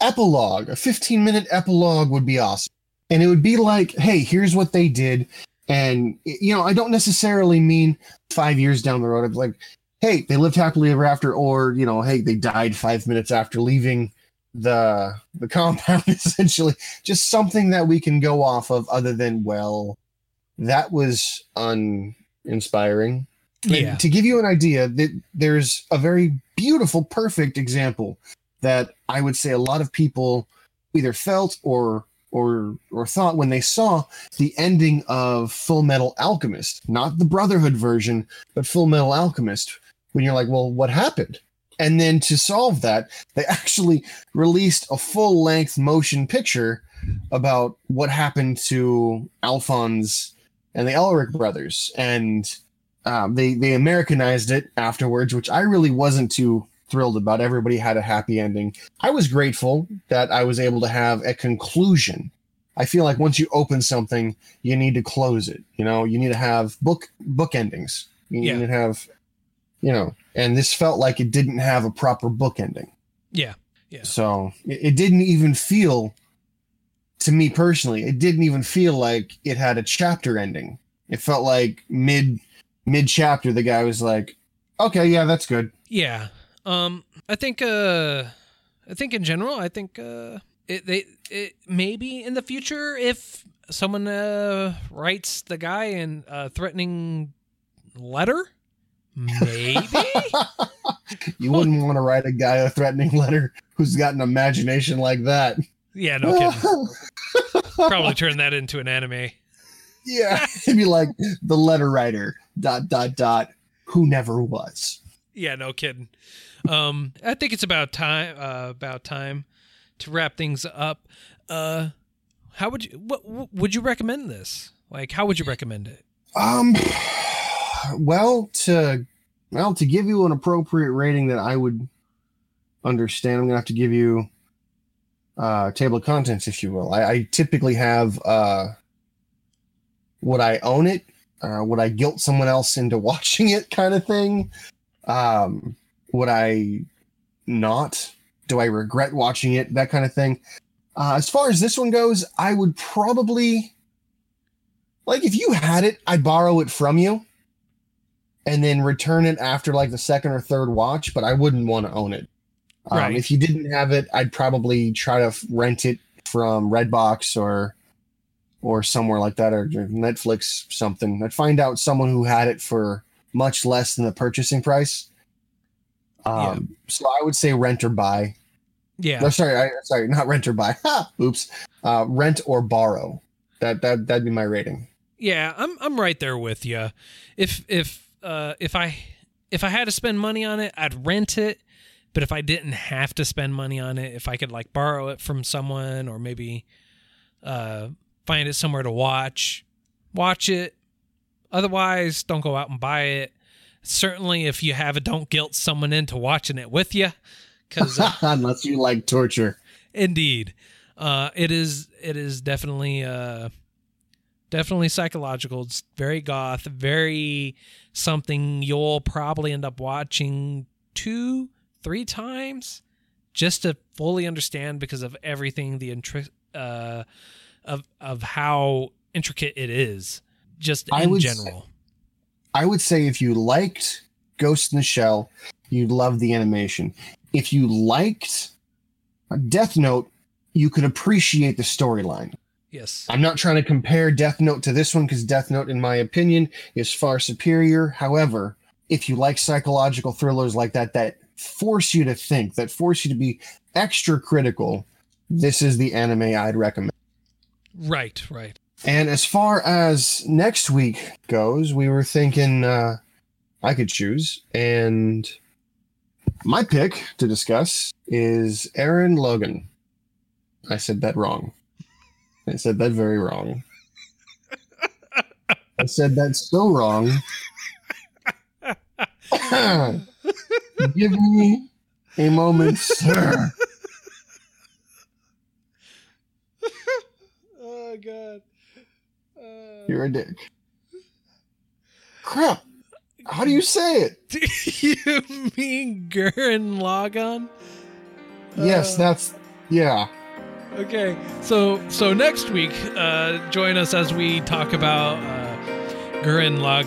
epilogue. A 15 minute epilogue would be awesome, and it would be like, hey, here's what they did. And you know, I don't necessarily mean five years down the road. I'm like, hey, they lived happily ever after, or you know, hey, they died five minutes after leaving the the [laughs] compound. Essentially, just something that we can go off of, other than well, that was uninspiring. And yeah, To give you an idea, that there's a very beautiful, perfect example that I would say a lot of people either felt or or or thought when they saw the ending of Full Metal Alchemist, not the Brotherhood version, but Full Metal Alchemist. When you're like, well, what happened? And then to solve that, they actually released a full length motion picture about what happened to Alphonse and the Elric brothers. And um, they they Americanized it afterwards, which I really wasn't too thrilled about. Everybody had a happy ending. I was grateful that I was able to have a conclusion. I feel like once you open something, you need to close it. You know, you need to have book book endings. You Yeah. need to have, you know, and this felt like it didn't have a proper book ending. yeah, yeah. So it, it didn't even feel, to me personally, it didn't even feel like it had a chapter ending. It felt like mid mid chapter, the guy was like, "Okay, yeah, that's good." Yeah. Um I think uh I think in general I think uh it they it maybe in the future if someone uh writes the guy in a threatening letter maybe [laughs] You wouldn't want to write a guy a threatening letter who's got an imagination like that. yeah no kidding [laughs] probably turn that into an anime yeah, [laughs] it'd be like the letter writer dot dot dot who never was. Yeah no kidding um I think it's about time uh about time to wrap things up uh how would you what, what would you recommend this like how would you recommend it Um, well, to well to give you an appropriate rating that I would understand, I'm gonna have to give you uh table of contents, if you will. I, I typically have uh would I own it? Uh, would I guilt someone else into [laughs] watching it, kind of thing? Um, would I not? Do I regret watching it? That kind of thing. Uh, as far as this one goes, I would probably like if you had it, I'd borrow it from you and then return it after like the second or third watch, but I wouldn't want to own it. Um, Right. If you didn't have it, I'd probably try to rent it from Redbox or or somewhere like that or Netflix something. I'd find out someone who had it for much less than the purchasing price. Um, so I would say rent or buy. yeah No, sorry, I, sorry, not rent or buy. [laughs] Oops. Uh, rent or borrow. That that that'd be my rating. Yeah, I'm I'm right there with you. If if uh if I if I had to spend money on it, I'd rent it. But if I didn't have to spend money on it, if I could like borrow it from someone or maybe uh find it somewhere to watch, watch it. Otherwise, don't go out and buy it. Certainly, if you have it, don't guilt someone into watching it with you, because [laughs] Unless you like torture. indeed, uh, it is it is definitely uh, definitely psychological. It's very goth, very something you'll probably end up watching two, three times just to fully understand because of everything the intri- uh, of of how intricate it is, just I in general. I would say if you liked Ghost in the Shell, you'd love the animation. If you liked uh, Death Note, you could appreciate the storyline. Yes. I'm not trying to compare Death Note to this one because Death Note, in my opinion, is far superior. However, if you like psychological thrillers like that, that force you to think, that force you to be extra critical, this is the anime I'd recommend. Right. Right. And as far as next week goes, we were thinking uh, I could choose. And my pick to discuss is Aaron Logan. I said that wrong. I said that very wrong. I said that so wrong. [laughs] Give me a moment, sir. [laughs] Oh God. You're a dick. Crap. How do you say it? [laughs] Do you mean Gurren Lagann? yes, that's yeah. Okay, so so next week, uh, join us as we talk about uh, Gurren Lag.